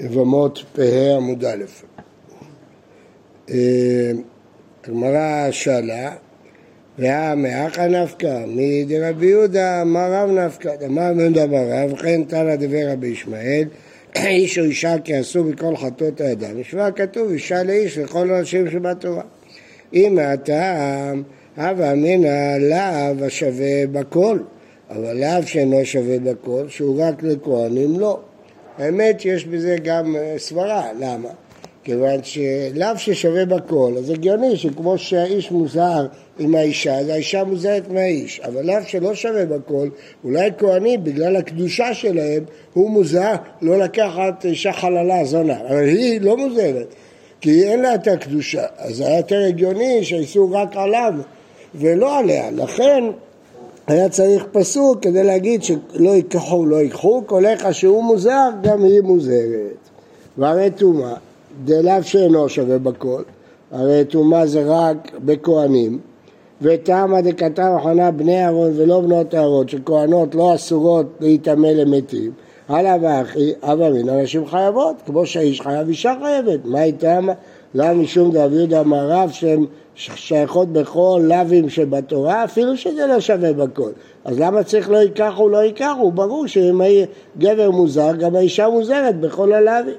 יבמות פ"ה עמוד א'. אה, הגמרא שאלה, והמאחה נפקא, מדרבי יהודה אמר רב נפקא, אמר רב יהודה אמר רב, וכן תנא דבר רבי ישמעאל, איש או אישה כי עשו מכל חטאות האדם. ישמע כתוב אישה לאיש וכל האנשים שבתורה. אם מהטעם, הווה אמינא לאו השווה בכל, אבל לאו שאינו שווה בכל, שהוא רק לכהנים לא. האמת שיש בזה גם אה, סברה, למה? כיוון שלאו ששווה בכל, אז הגיוני שכמו שהאיש מוזר עם האישה, אז האישה מוזרת מהאיש, אבל לאו שלא שווה בכל, אולי כהנים, בגלל הקדושה שלהם, הוא מוזר לא לקחת אישה חללה זונה, אבל היא לא מוזרת, כי אין לה את הקדושה, אז היה יותר הגיוני שהאיסור רק עליו ולא עליה, לכן היה צריך פסוק כדי להגיד שלא ייקחו, לא ייקחו, כל איך שהוא מוזר, גם היא מוזרת. והרי טומאה, דלאו שאינו שווה בכל, הרי טומאה זה רק בכהנים, ותמה דקתר אחרונה בני אהרון ולא בנות אהרון, שכהנות לא אסורות להיטמא למתים, הלאה ואחי, אבא מין אנשים חייבות, כמו שהאיש חייב, אישה חייבת, מה איתם? למה משום דוד יהודה אמר רב שהם שייכות בכל לאווים שבתורה, אפילו שזה לא שווה בכל. אז למה צריך לא ייקח או לא ייקח? הוא ברור שאם גבר מוזר, גם האישה מוזרת בכל הלאווים.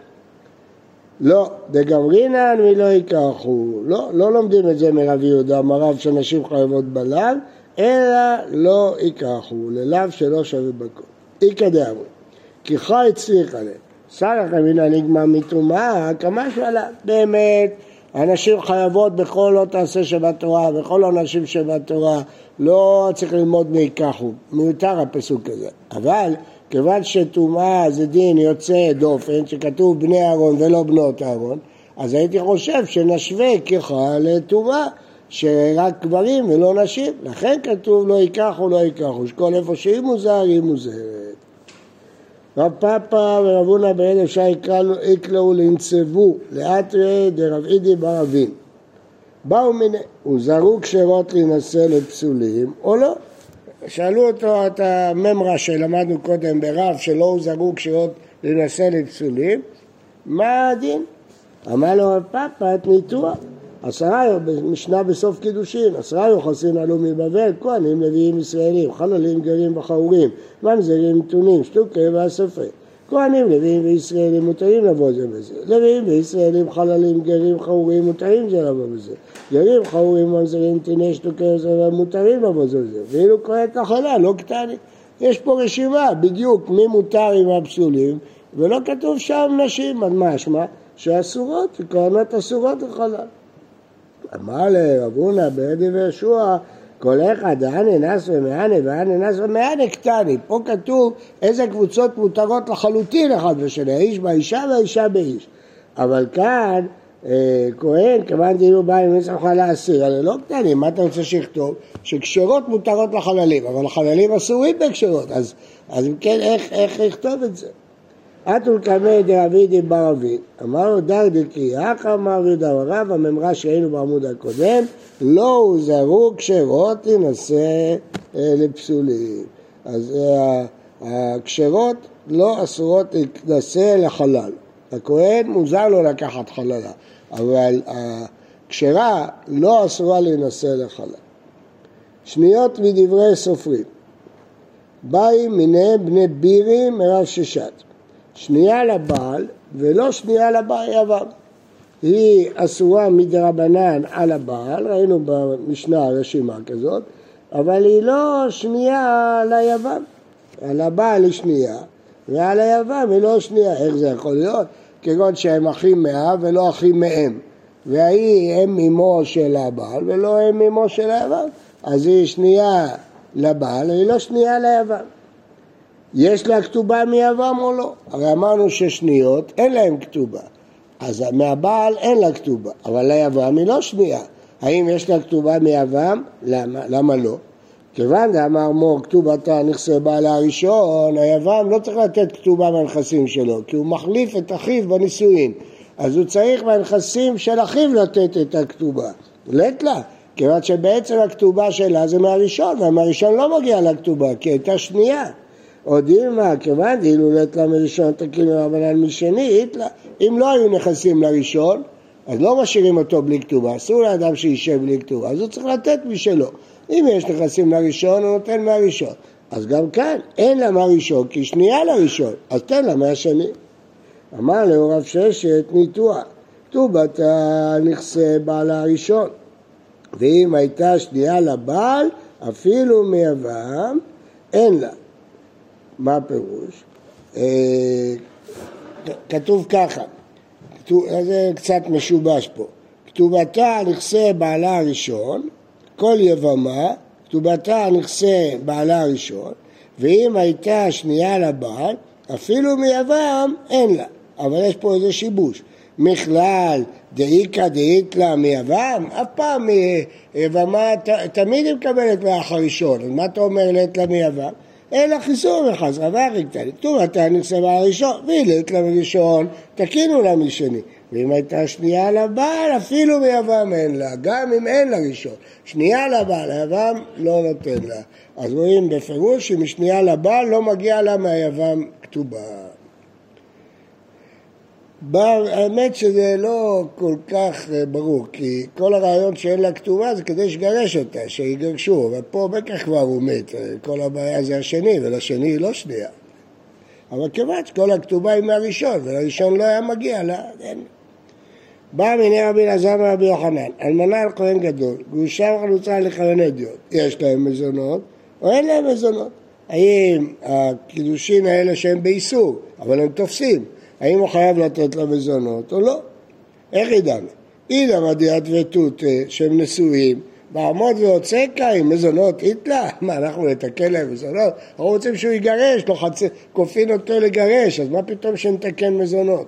לא, דגמרינן ולא ייקחו. לא, לא לומדים את זה מרב יהודה, מרב שנשים חייבות בלאו, אלא לא ייקחו, ללאו שלא שווה בכל. איכא דאמרי, כי חי הצליח עליהם. סלח אמינא נגמר מטומאה, כמה שעלה. באמת, הנשים חייבות בכל לא תעשה שבתורה, בכל הנשים שבתורה, לא צריך ללמוד מיקחו, מיותר הפסוק הזה. אבל כיוון שטומאה זה דין יוצא דופן, שכתוב בני אהרון ולא בנות אהרון, אז הייתי חושב שנשווה ככה לטומאה, שרק גברים ולא נשים. לכן כתוב לא ייקחו, לא ייקחו, שכל איפה שהיא מוזר, היא מוזרת. רב פאפא ורב הונא בן אפשר יקראו לנצבו לאתרי דרב אידי בר אבין. באו מיני, הוזהרו כשרות להינשא לפסולים או לא? שאלו אותו את הממרה שלמדנו קודם ברב שלא הוזהרו כשרות להינשא לפסולים, מה הדין? אמר לו רב פאפא את ניתוח עשרה, משנה בסוף קידושין, עשרה יוחסין עלו מבבל, כהנים, לוויים ישראלים, חללים, גרים וחרורים, ממזרים, נתונים, שטוקי ואספי. כהנים, לוויים וישראלים מותרים לבוא זה בזה. לוויים וישראלים, חללים, גרים, חרורים, מותרים זה לבוא בזה. גרים, חרורים, ממזרים, נתיני, שטוקי ואספי, מותרים לבוא זה בזה. ואילו כהן כחלה, לא קטני. יש פה רשימה בדיוק מי מותר עם הפסולים, ולא כתוב שם נשים, אז משמע שאסורות, כהנות אסורות לחלל. אמר לרב הונא בעדי וישוע כל אחד דהני נס ומהנה והני נס ומהנה קטני. פה כתוב איזה קבוצות מותרות לחלוטין אחד בשני, האיש באישה והאישה באיש. אבל כאן אה, כהן, כיוון דהינו בא עם מצח להסיר, הרי לא קטנים, מה אתה רוצה שיכתוב? שכשרות מותרות לחללים, אבל החללים אסורים בכשרות, אז, אז אם כן, איך, איך לכתוב את זה? אטול קמא דאבידי בר אביד, אמר לו דר דקי, אך אמר יהודה רב, הממרה שהיינו בעמוד הקודם, לא הוזהרו כשרות להינשא אה, לפסולים. אז אה, הכשרות לא אסורות להתנשא לחלל. הכהן מוזר לו לקחת חללה, אבל הכשרה לא אסורה להינשא לחלל. שניות מדברי סופרים. באי מיני בני בירי מרב ששת. שנייה לבעל ולא שנייה לבעל יבם. היא אסורה מדרבנן על הבעל, ראינו במשנה רשימה כזאת, אבל היא לא שנייה ליבם. על הבעל היא שנייה, ועל היבם היא לא שנייה. איך זה יכול להיות? כגון שהם אחים מאב ולא אחים מאם. והיא אם אמו של הבעל ולא אם אמו של היבם. אז היא שנייה לבעל, היא לא שנייה ליבם. יש לה כתובה מיוון או לא? הרי אמרנו ששניות אין להן כתובה. אז מהבעל אין לה כתובה, אבל ליוון היא לא שנייה. האם יש לה כתובה מיוון? למה? למה לא? כיוון דאמר מור כתובתה נכסי בעלה הראשון, היוון לא צריך לתת כתובה מהנכסים שלו, כי הוא מחליף את אחיו בנישואין. אז הוא צריך מהנכסים של אחיו לתת את הכתובה. לית לה, כיוון שבעצם הכתובה שלה זה מהראשון, ומהראשון לא מגיע לכתובה, כי הייתה שנייה. או דילמה, כיוון דאילו לית לה מראשון תקים רבנן משני, אם לא היו נכסים לראשון, אז לא משאירים אותו בלי כתובה, אסור לאדם שישב בלי כתובה, אז הוא צריך לתת משלו. אם יש נכסים לראשון, הוא נותן מהראשון. אז גם כאן, אין לה מהראשון, כי שנייה לראשון, אז תן לה מהשני. אמר לו רב ששת ניתוח, כתובת נכסי בעלה הראשון. ואם הייתה שנייה לבעל, אפילו מיוון, אין לה. מה הפירוש? אה, כתוב ככה, זה קצת משובש פה. כתובתה נכסי בעלה הראשון, כל יבמה, כתובתה נכסי בעלה הראשון, ואם הייתה שנייה לבעל, אפילו מיוון אין לה. אבל יש פה איזה שיבוש. מכלל דאיכא דאיתלה מיוון, אף פעם יבמה תמיד היא מקבלת מאח הראשון, אז מה אתה אומר לית לה מיוון? אלא חיסור וחזרה ואחי קטני. כתוב אתה נחשבה הראשון, והיא לית לה מראשון, תקינו לה משני. ואם הייתה שנייה לבעל, אפילו מיוון אין לה, גם אם אין לה ראשון. שנייה לבעל, היוון לא נותן לה. אז רואים בפירוש שמשנייה לבעל לא מגיע לה מהיוון כתובה. האמת שזה לא כל כך אה, ברור, כי כל הרעיון שאין לה כתובה זה כדי שגרש אותה, שיגרשו, אבל פה בטח כבר הוא מת, אה, כל הבעיה זה השני, ולשני היא לא שנייה. אבל כיוון שכל הכתובה היא מהראשון, ולראשון לא היה מגיע לה, אין. בא מיני רבי אלעזר ורבי יוחנן, אלמנה על כהן גדול, גרושה וחלוצה לכהן אדיוט, יש להם מזונות או אין להם מזונות? האם הקידושין האלה שהם באיסור, אבל הם תופסים, האם הוא חייב לתת לה מזונות או לא? איך ידענו? אידא מדיעת ותות שהם נשואים, בעמוד ועוצקה עם מזונות איתלה? מה, אנחנו נתקן להם מזונות? אנחנו רוצים שהוא יגרש, לא חצ... כופין אותו לגרש, אז מה פתאום שנתקן מזונות?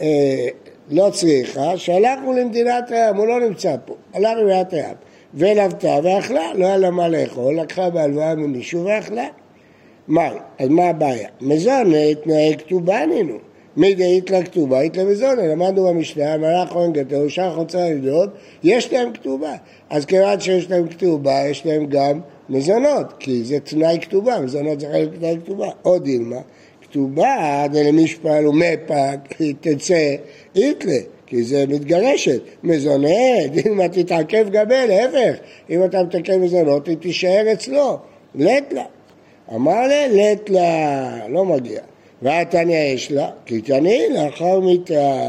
אה, לא צריכה, שהלכנו למדינת הים, הוא לא נמצא פה, הלך למדינת הים, ולבתה ואכלה, לא היה לה מה לאכול, לקחה בהלוואה ממישהו ואכלה. מה, אז מה הבעיה? מזון תנאי כתובה נינו. מי דאית לה כתובה, אית לה מזונה. למדנו במשנה, מלאך כהן גדול, שאר חוצה לדעות, יש להם כתובה. אז כיוון שיש להם כתובה, יש להם גם מזונות, כי זה תנאי כתובה, מזונות זה חלק תנאי כתובה. עוד דילמה, כתובה דלמשפל ומפק, היא תצא איתלה. כי זה מתגרשת. מזונה, דילמה תתעכב גבי, להפך, אם אתה מתקן מזונות, היא תישאר אצלו. לט לה. אמר לה, לט לה, לא מגיע. והתניא יש לה, כי תניא לאחר מיתה.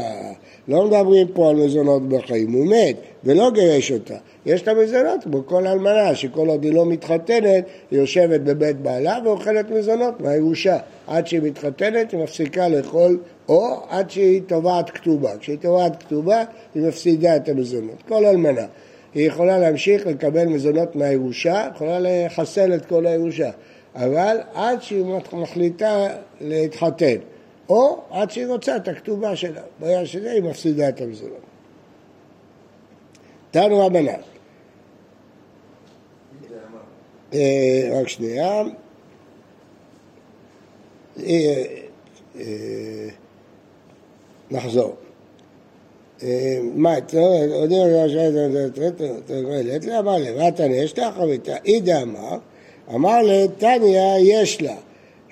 לא מדברים פה על מזונות בחיים, הוא מת ולא גירש אותה. יש לה מזונות כמו כל אלמנה, שכל עוד היא לא מתחתנת, היא יושבת בבית בעלה ואוכלת מזונות מהירושה. עד שהיא מתחתנת היא מפסיקה לאכול, או עד שהיא תובעת כתובה. כשהיא תובעת כתובה היא מפסידה את המזונות. כל אלמנה. היא יכולה להמשיך לקבל מזונות מהירושה, יכולה לחסל את כל הירושה. אבל עד שהיא מחליטה להתחתן, או עד שהיא רוצה את הכתובה שלה. ברגע שזה היא מפסידה את המזונות. תנו רבנן. אה, רק שנייה. אה, אה, נחזור. מה, עוד אמר לי, מה תנא יש לך? אידה אמר אמר לתניא יש לה,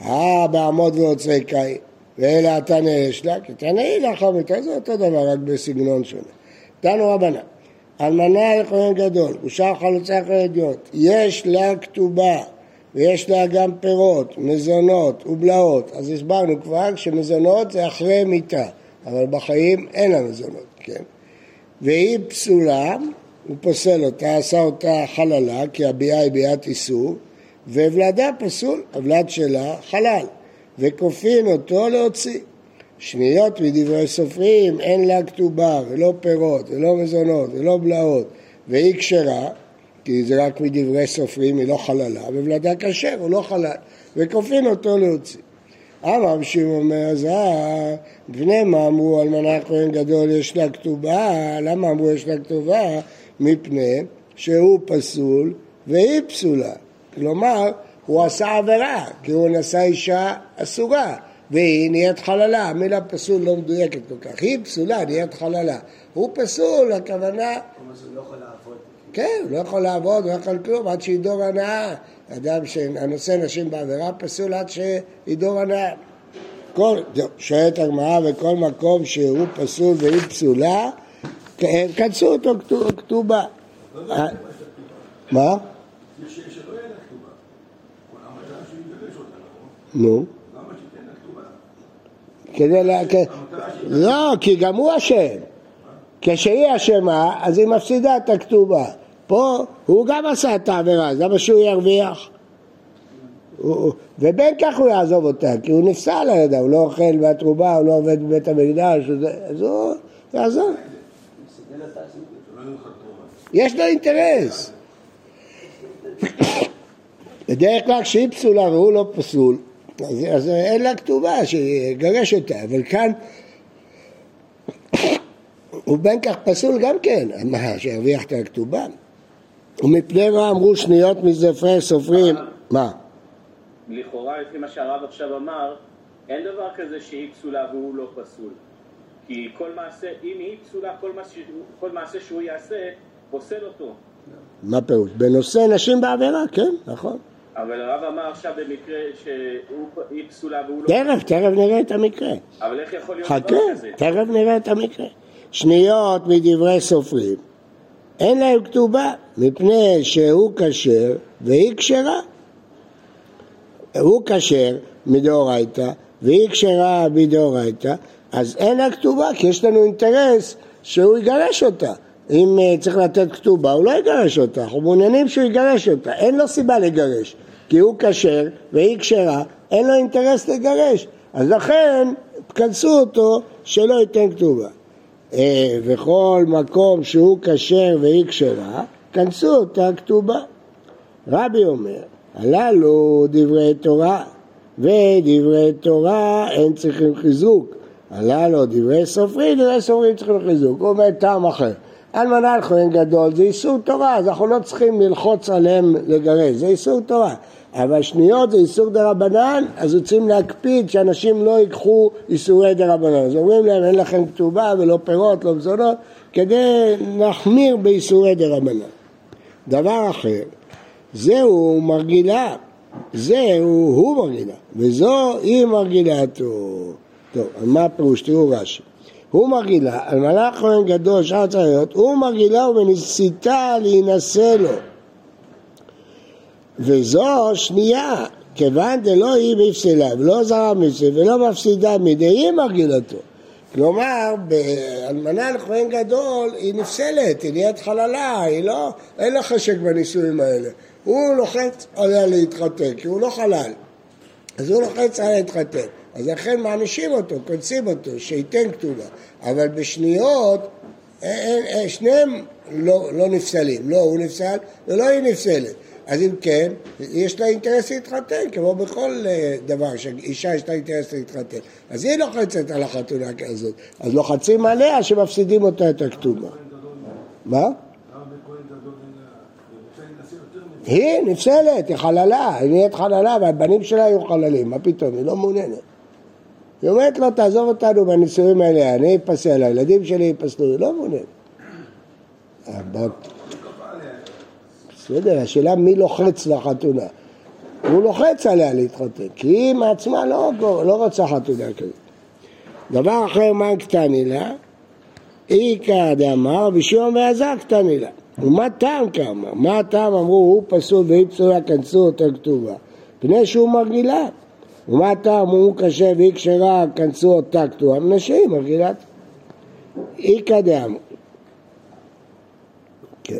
אה בעמוד ועוצרי קאי, ואלא התניא יש לה, כי תניא היא לאחר מכן, זה אותו דבר, רק בסגנון שונה. תנו רבנן, אלמנה לכהן גדול, ושאר חלוצי חרדיות, יש לה כתובה, ויש לה גם פירות, מזונות ובלעות. אז הסברנו כבר שמזונות זה אחרי מיתה, אבל בחיים אין לה מזונות, כן? והיא פסולה, הוא פוסל אותה, עשה אותה חללה, כי הביאה היא ביאת איסור, וולדה פסול, הוולד שלה חלל, וכופין אותו להוציא. שניות מדברי סופרים, אין לה כתובה, ולא פירות, ולא מזונות, ולא בלעות, והיא כשרה, כי זה רק מדברי סופרים, היא לא חללה, וולדה כשר, הוא לא חלל, וכופין אותו להוציא. אמר שמעון אומר, אז בני מה אמרו אלמנה כהן גדול יש לה כתובה, למה אמרו יש לה כתובה? מפני שהוא פסול והיא פסולה. כלומר, הוא עשה עבירה, כי הוא נשא אישה אסורה, והיא נהיית חללה. המילה פסול לא מדויקת כל כך. היא פסולה, נהיית חללה. הוא פסול, הכוונה... לא כן, הוא לא יכול לעבוד, הוא לא יכול כלום עד שידור הנאה. אדם שהנושא נשים בעבירה פסול עד שידור הנאה. כל, שואלת הגמרא, וכל מקום שהוא פסול והיא פסולה, כנסו אותו כתובה. מה? נו. כדי לה... לא, כי גם הוא אשם. כשהיא אשמה, אז היא מפסידה את הכתובה. פה הוא גם עשה את העבירה, אז למה שהוא ירוויח? ובין כך הוא יעזוב אותה, כי הוא נפסל על ידה, הוא לא אוכל מהתרובה, הוא לא עובד בבית המקדש, אז הוא יעזוב. יש לו אינטרס. בדרך כלל כשהיא פסולה והוא לא פסול, אז, אז אין לה כתובה שיגרש אותה, אבל כאן הוא בין כך פסול גם כן, מה, שירוויח את הכתובה? ומפני מה אמרו שניות מזפרי סופרים, מה? לכאורה, לפי מה שהרב עכשיו אמר, אין דבר כזה שהיא פסולה והוא לא פסול. כי כל מעשה, אם היא פסולה, כל מעשה, כל מעשה שהוא יעשה, פוסל אותו. מה פירוש? בנושא נשים בעבירה, כן, נכון. אבל הרב אמר עכשיו במקרה שהיא פסולה והוא לא... תכף, תכף נראה את המקרה. אבל איך יכול להיות דבר כזה? חכה, תכף נראה את המקרה. שניות מדברי סופרים, אין להם כתובה, מפני שהוא כשר והיא כשרה. הוא כשר מדאורייתא והיא כשרה מדאורייתא, אז אין לה כתובה, כי יש לנו אינטרס שהוא יגרש אותה. אם אה, צריך לתת כתובה, הוא לא יגרש אותה, אנחנו מעוניינים שהוא יגרש אותה, אין לו סיבה לגרש, כי הוא כשר והיא כשרה, אין לו אינטרס לגרש, אז לכן כנסו אותו שלא ייתן כתובה. אה, וכל מקום שהוא כשר והיא כשרה, כנסו אותה כתובה. רבי אומר, הללו דברי תורה, ודברי תורה אין צריכים חיזוק. הללו דברי סופרים, דברי סופרים צריכים חיזוק. הוא אומר טעם אחר. אלמנה על כהן גדול זה איסור תורה, אז אנחנו לא צריכים ללחוץ עליהם לגרש, זה איסור תורה. אבל שניות זה איסור דה רבנן, אז רוצים להקפיד שאנשים לא ייקחו איסורי דה רבנן. אז אומרים להם אין לכם כתובה ולא פירות, לא מזונות, כדי להחמיר באיסורי דה רבנן. דבר אחר, זהו מרגילה, זהו הוא מרגילה, וזו היא מרגילתו. טוב, מה הפירוש? תראו רש"י. הוא מרגילה, על מלאך כהן גדול, שאר הצעיות, הוא מרגילה ומניסיתה להינשא לו. וזו שנייה, כיוון דלא היא בפסלה, ולא זרה מפסלה, ולא מפסידה מדי, היא מרגילתו. כלומר, באלמנה לכהן גדול היא נפסלת, היא נהיית חללה, היא לא, אין לה חשק בנישואים האלה. הוא לוחץ עליה להתחתן, כי הוא לא חלל. אז הוא לוחץ עליה להתחתן. אז לכן מענישים אותו, קונסים אותו, שייתן כתובה. אבל בשניות, שניהם לא, לא נפסלים. לא הוא נפסל ולא היא נפסלת. אז אם כן, יש לה אינטרס להתחתן, כמו בכל אה, דבר, שאישה יש לה אינטרס להתחתן. אז היא לוחצת על החתונה כזאת. אז לוחצים עליה שמפסידים אותה את הכתובה. מה? היא נפסלת, היא חללה, היא נהיית חללה והבנים שלה יהיו חללים, מה פתאום, היא לא מעוניינת. היא אומרת לו, תעזוב אותנו בנישואים האלה, אני אפסל, הילדים שלי יפסלו, לא מעוניינת. בסדר, השאלה מי לוחץ לחתונה. הוא לוחץ עליה להתחתן, כי היא מעצמה לא, לא רוצה חתונה כזאת. דבר אחר, מה קטני לה? איכא דאמר בשיעור ועזה קטני לה. ומה טעם כאמר? מה הטעם אמרו הוא פסול והיא פסולה כנסו אותה כתובה? פני שהוא מרגילה. ומה הטעם הוא קשה והיא כשרה כנסו אותה כתובה? נשים מרגילת. איכא דאמר. כן.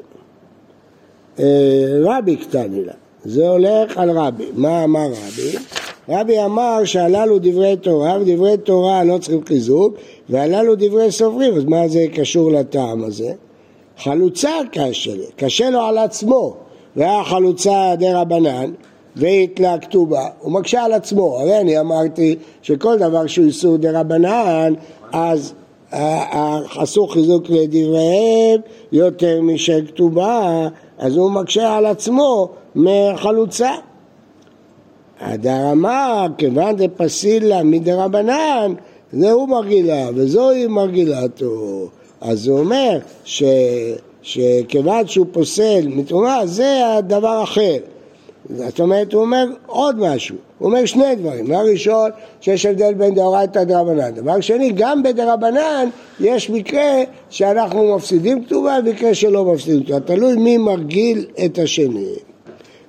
אה, רבי קטני לה. זה הולך על רבי. מה אמר רבי? רבי אמר שהללו דברי תורה, ודברי תורה לא צריכים חיזוק, והללו דברי סוברים, אז מה זה קשור לטעם הזה? חלוצה קשה קשה לו על עצמו, והיה חלוצה דה רבנן, והתלה כתובה, הוא מקשה על עצמו, הרי אני אמרתי שכל דבר שהוא איסור דה רבנן, אז אסור חיזוק לדבריהם יותר משל כתובה, אז הוא מקשה על עצמו מחלוצה. הדר אמר, כיוון דפסילה מדרבנן, זהו מרגילה וזוהי מרגילתו. אז הוא אומר שכיוון שהוא פוסל מתרומה זה הדבר אחר. זאת אומרת, הוא אומר עוד משהו, הוא אומר שני דברים. דבר ראשון, שיש הבדל בין דאורייתא לדרבנן. דבר שני, גם בדרבנן יש מקרה שאנחנו מפסידים כתובה ומקרה שלא מפסידים כתובה. תלוי מי מרגיל את השני.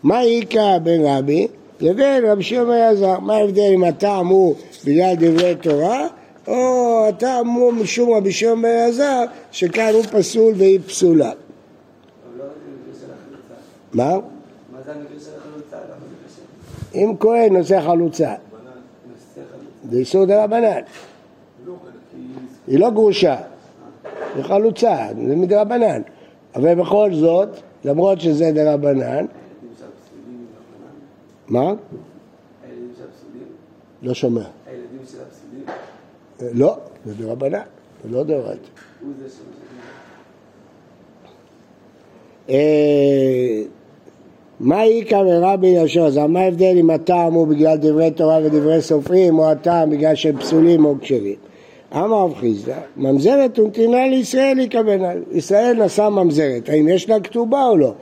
מה איכא בין רבי לבין רבי שמעון אלעזר? מה ההבדל אם הטעם הוא בגלל דברי תורה או הטעם הוא משום רבי שמעון אלעזר שכאן הוא פסול והיא פסולה? מה? אם כהן נושא חלוצה, זה איסור דה רבנן. היא לא גרושה, היא חלוצה, זה מדה רבנן. אבל בכל זאת, למרות שזה דה רבנן, מה? לא שומע. לא, זה דה רבנן, זה לא דאורייתא. הוא זה מה איכא ורבי יהושע? אז מה ההבדל אם הטעם הוא בגלל דברי תורה ודברי סופרים או הטעם בגלל שהם פסולים או כשרים? אמר רב חיסדא, ממזרת ונתינה לישראל יקבל, ישראל נשא ממזרת, האם יש לה כתובה או לא?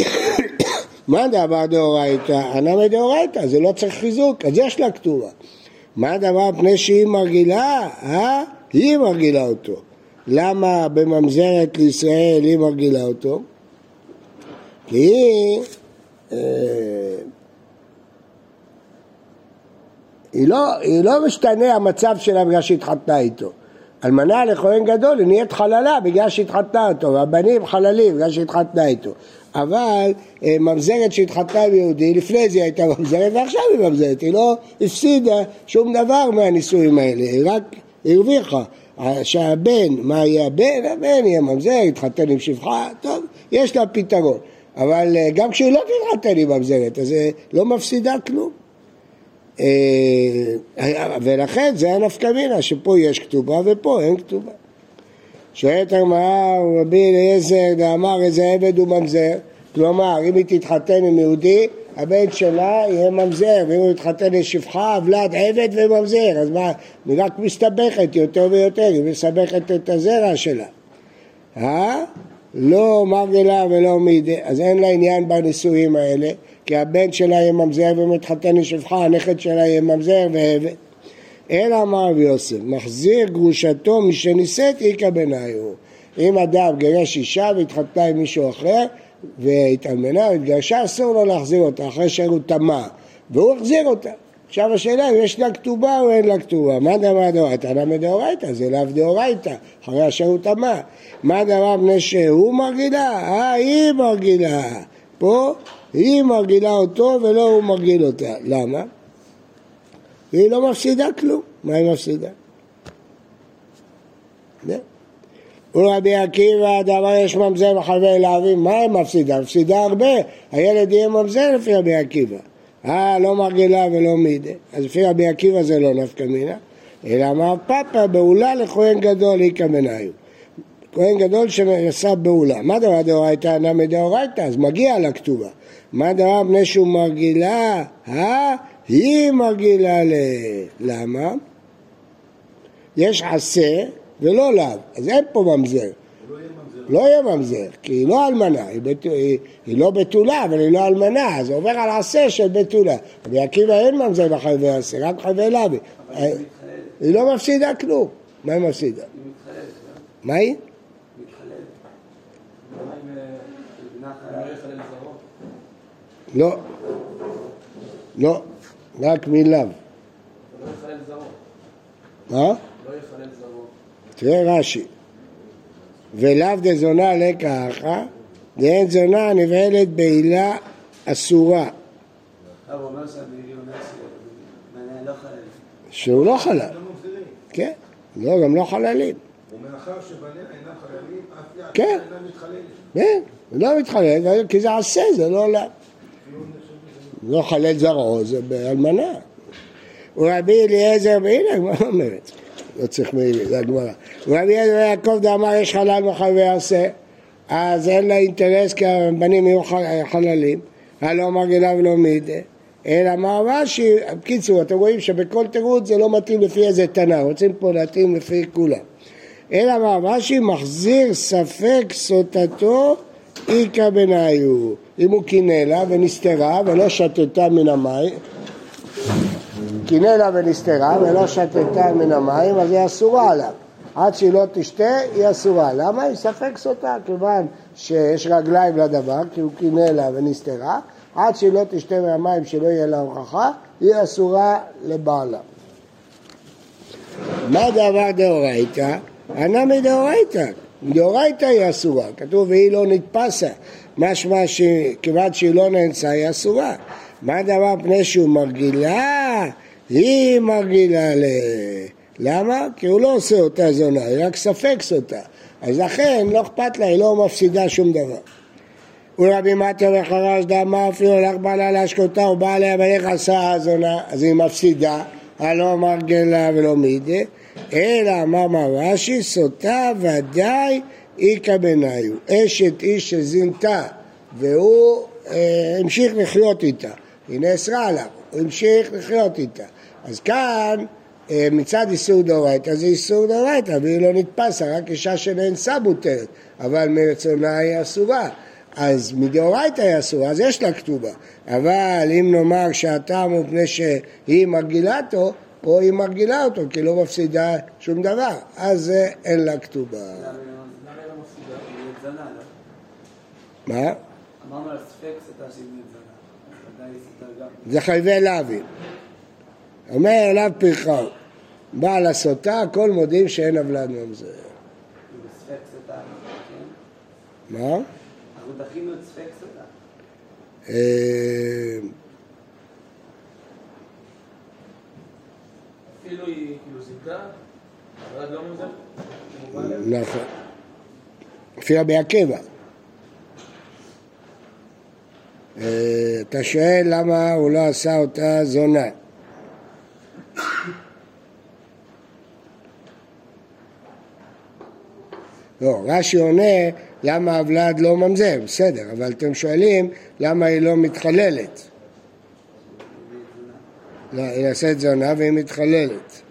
מה דבר דאורייתא? אנא מדאורייתא, זה לא צריך חיזוק, אז יש לה כתובה. מה דבר פני שהיא מרגילה? אה? היא מרגילה אותו. למה בממזרת לישראל היא מרגילה אותו? כי אה, היא, לא, היא לא משתנה המצב שלה בגלל שהתחתנה איתו. אלמנה לכהן גדול היא נהיית חללה בגלל שהתחתנה אותו, והבנים חללים בגלל שהתחתנה איתו. אבל אה, ממזרת שהתחתנה עם יהודי, לפני זה היא הייתה ממזרת ועכשיו היא ממזרת, היא לא הפסידה שום דבר מהנישואים האלה, היא רק הרוויחה. שהבן, מה יהיה הבן? הבן יהיה ממזר, יתחתן עם שפחה, טוב, יש לה פתרון. אבל אה, גם כשהיא לא תתחתן עם ממזרת, אז היא לא מפסידה כלום. אה, ולכן זה הנפקא מינה, שפה יש כתובה ופה אין כתובה. שואלת הגמרא, רבי אליעזר דאמר איזה עבד הוא ממזר, כלומר אם היא תתחתן עם יהודי, הבן שלה יהיה ממזר, ואם הוא יתחתן עם שפחה, אבלת, עבד וממזר, אז מה, היא רק מסתבכת יותר ויותר, היא מסבכת את הזרע שלה. אה? לא מרגלה ולא מידי, אז אין לה עניין בנישואים האלה, כי הבן שלה יהיה ממזר ומתחתן לשפחה, הנכד שלה יהיה ממזר ועבד. אלא אמר רבי יוסף, מחזיר גרושתו משנישאת איכא בניו. אם אדם גרש אישה והתחתנה עם מישהו אחר והתאלמנה והתגרשה, אסור לו להחזיר אותה אחרי שהוא טמא, והוא החזיר אותה. עכשיו השאלה אם יש לה כתובה או אין לה כתובה. מה דבר דאורייתא? למה דאורייתא? זה לאו דאורייתא, אחרי אשר הוא טמא. מה דבר מפני שהוא מרגילה? אה, היא מרגילה. פה היא מרגילה אותו ולא הוא מרגיל אותה. למה? היא לא מפסידה כלום. מה היא מפסידה? ורבי עקיבא, דבר יש ממזר וחלבי להבים, מה היא מפסידה? מפסידה הרבה, הילד יהיה ממזר לפי רבי עקיבא. אה, לא מרגילה ולא מידה. אז לפי רבי עקיבא זה לא נפקא מינה, אלא אמר פאפה בעולה לכהן גדול איכא מנהיו. כהן גדול שנשא בעולה. מה דבר דאורייתא אנא מדאורייתא? אז מגיע לכתובה. מה דבר בני שהוא מרגילה? אה? היא מרגילה ל... למה? יש עשה ולא לאו, אז אין פה ממזר. לא יהיה ממזר, כי היא לא אלמנה, היא, בת... היא, היא לא בתולה, אבל היא לא אלמנה, אז זה עובר על עשה של בתולה. רבי עקיבא אין ממזר בחייבי עשה, רק חייבי לוי. היא לא מפסידה כלום. מה היא מפסידה? מה היא? לא, לא, רק מלאו. מה? לא יחלל זרות. תראה רש"י. ולאו דזונה לקחה, דאין זונה נבהלת בעילה אסורה. שהוא לא חלל. כן, לא, גם לא חללים. ומאחר שבניה אינם חללים, אף יד כן, כן, לא מתחלל, כי זה עשה, זה לא עולם. לא חלל זרעו, זה באלמנה. ורבי אליעזר, והנה הגמרא אומרת, לא צריך מילים, זה הגמרא. ורבי אליעזר יעקב דאמר יש חלל מחל ויעשה, אז אין לה אינטרס כי הבנים יהיו חללים, הלא מרגילה ולא מידה. אלא מה רש"י, בקיצור, אתם רואים שבכל תירוץ זה לא מתאים לפי איזה תנא, רוצים פה להתאים לפי כולם. אלא מה, רש"י מחזיר ספק סוטתו איכא בניו. אם הוא קינא לה ונסתרה ולא שתתה מן המים, קינא לה ונסתרה ולא שתתה מן המים, אז היא אסורה עליו. עד שהיא לא תשתה, היא אסורה. למה? היא ספק סוטה, כיוון שיש רגליים לדבר, כי הוא קינא לה ונסתרה, עד שהיא לא תשתה מהמים שלא יהיה לה הוכחה, היא אסורה לבעלה. מה דבר דאורייתא? ענה מדאורייתא. מדאורייתא היא אסורה. כתוב והיא לא נתפסה. משמע שכיוון שהיא לא נאנסה היא אסורה. מה דבר פני שהוא מרגילה? היא מרגילה ל... למה? כי הוא לא עושה אותה זונה, היא רק ספקס אותה. אז לכן לא אכפת לה, היא לא מפסידה שום דבר. ורבי מתיה וחרש דאמר אפילו הלך בעלה להשקותה ובא עליה ואיך עשה הזונה, אז היא מפסידה, הלא מרגלה ולא מידה, אלא אמר מר רש"י, סוטה ודאי איכא בניו. אשת איש שזינתה והוא אה, המשיך לחיות איתה, היא נאסרה עליו, הוא המשיך לחיות איתה. אז כאן אה, מצד איסור דאורייתא זה איסור דאורייתא והיא לא נתפסה, רק אישה שנאנסה מותרת, אבל מרצונה היא אסורה. אז מדאורייתא היא אסורה, אז יש לה כתובה. אבל אם נאמר שהטעם הוא מפני שהיא מרגילה אותו, פה היא מרגילה אותו, כי לא מפסידה שום דבר, אז אין לה כתובה. לא לא? מה? אמרנו על ספק סתה שהיא זנה. זה חייבי לאווים. אומר אליו פרחו, בעל הסוטה, הכל מודים שאין עוולת ממזר. מה? אנחנו דחינו את ספק סוטה. אה, אפילו היא כאילו זינתה, אבל לא ממזר? נכון. לפי רבי עקיבא. אה, אתה שואל למה הוא לא עשה אותה זונה. לא, רש"י עונה למה הוולד לא ממזר, בסדר, אבל אתם שואלים למה היא לא מתחללת. לא, היא נעשית זונה והיא מתחללת.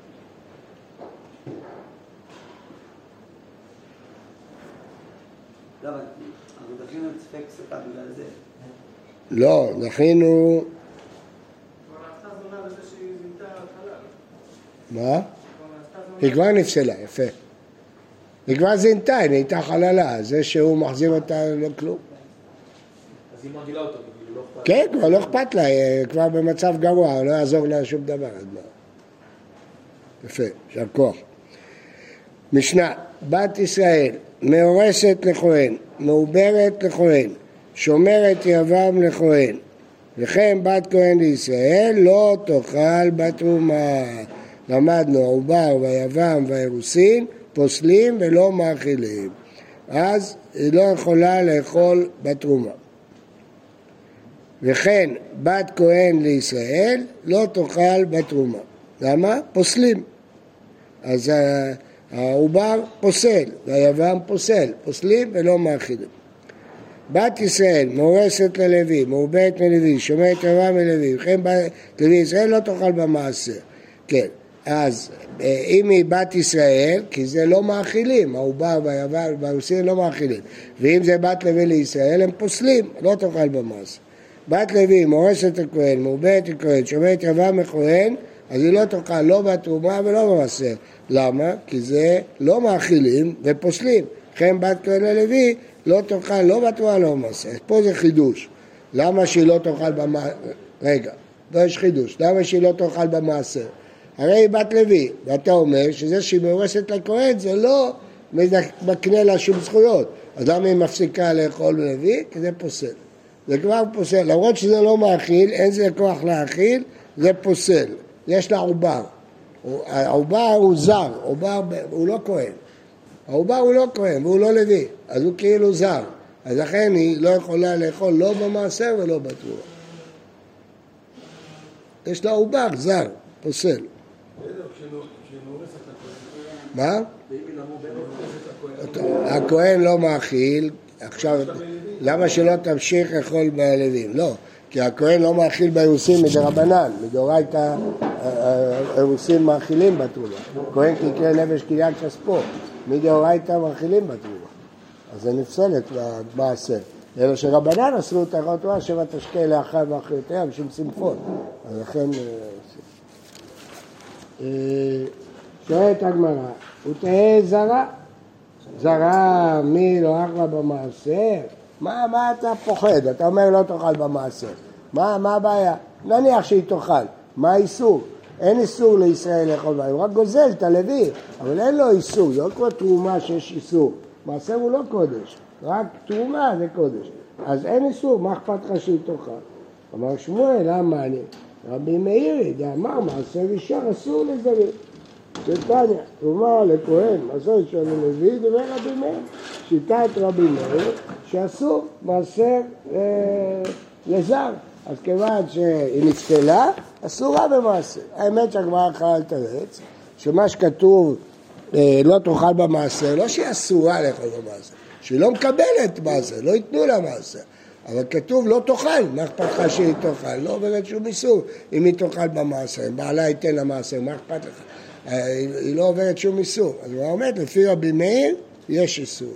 לא, דחינו... מה? היא כבר נפסלה, יפה. היא כבר זינתה, היא נהייתה חללה, זה שהוא מחזיר אותה לא כלום. אז היא מרגילה אותו, כאילו לא אכפת כן, כבר לא אכפת לה, היא כבר במצב גרוע, לא יעזור לה שום דבר. יפה, יישר כוח. משנה, בת ישראל, מאורסת לכהן, מעוברת לכהן, שומרת יבם לכהן, וכן בת כהן לישראל לא תאכל בתרומה. למדנו עובר ויבם והאירוסין פוסלים ולא מאכילים. אז היא לא יכולה לאכול בתרומה. וכן בת כהן לישראל לא תאכל בתרומה. למה? פוסלים. אז העובר פוסל, והיבם פוסל, פוסלים ולא מאכילים. בת ישראל מאורסת ללוי, מעוברת מלוי, שומרת רבה מלוי, וכן בת לוי ישראל לא תאכל במעשר. כן, אז אה, אם היא בת ישראל, כי זה לא מאכילים, העובר והיבל והרוסים לא מאכילים, ואם זה בת לוי לישראל, הם פוסלים, לא תאכל במס. בת לוי, מורשת הכהן, מעוברת הכהן, שומרת רבה מכהן, אז היא לא תאכל לא בתרומה ולא במסר. למה? כי זה לא מאכילים ופוסלים. לכן בת כהן ללוי לא תאכל לא בתרומה ולא במסר. פה זה חידוש. למה שהיא לא תאכל במעשר? רגע, לא יש חידוש. למה שהיא לא תאכל במעשר? הרי היא בת לוי, ואתה אומר שזה שהיא מאורסת לכהן זה לא מקנה לה שום זכויות. אז למה היא מפסיקה לאכול לוי? כי זה פוסל. זה כבר פוסל, למרות שזה לא מאכיל, אין זה כוח להאכיל, זה פוסל. יש לה עובר. העובר הוא זר, עובר הוא לא כהן. העובר הוא לא כהן והוא לא לוי, אז הוא כאילו זר. אז לכן היא לא יכולה לאכול לא במעשר ולא בתרועה. יש לה עובר זר, פוסל. מה? הכהן לא מאכיל, עכשיו, למה שלא תמשיך לאכול בלווים? לא, כי הכהן לא מאכיל באירוסין מדרבנן, מדאורייתא אירוסין מאכילים בתרומה. כהן כקרה נפש קניין כספו, מדאורייתא מאכילים בתרומה. אז זה נפסלת במעשר. אלא שרבנן אסרו את האחרון תורה, שבע תשקה לאחיו ואחיותיה בשביל צמפון. אז לכן... שואלת הגמרא, הוא תהא זרה. זרה מי לא אחלה במעשר? מה, מה אתה פוחד? אתה אומר לא תאכל במעשר. מה, מה הבעיה? נניח שהיא תאכל, מה האיסור? אין איסור לישראל לאכול בה, הוא רק גוזל את הלוי, אבל אין לו איסור, לא כמו תרומה שיש איסור. מעשר הוא לא קודש, רק תרומה זה קודש. אז אין איסור, מה אכפת לך שהיא תאכל? אמר שמואל, למה אני? רבי מאירי, דאמר מעשר אישה אסור לזרים. שטניה, תרומה לכהן, מעשר אישה ללוי, דבר רבי מאיר. שיטת רבי מאיר, שאסור מעשר אה, לזר. אז כיוון שהיא נצפלה, אסורה במעשר. האמת שהגמרא יכולה לתרץ, שמה שכתוב אה, לא תאכל במעשר, לא שהיא אסורה לאכול במעשר, שהיא לא מקבלת מעשר, לא ייתנו לה מעשר. אבל כתוב לא תאכל, מה אכפת לך שהיא תאכל? לא עוברת שום איסור אם היא תאכל במעשר, בעלה ייתן לה מעשר, מה אכפת לך? אה, היא לא עוברת שום איסור. אז הוא אומר, לפי רבי מאיר, יש איסור.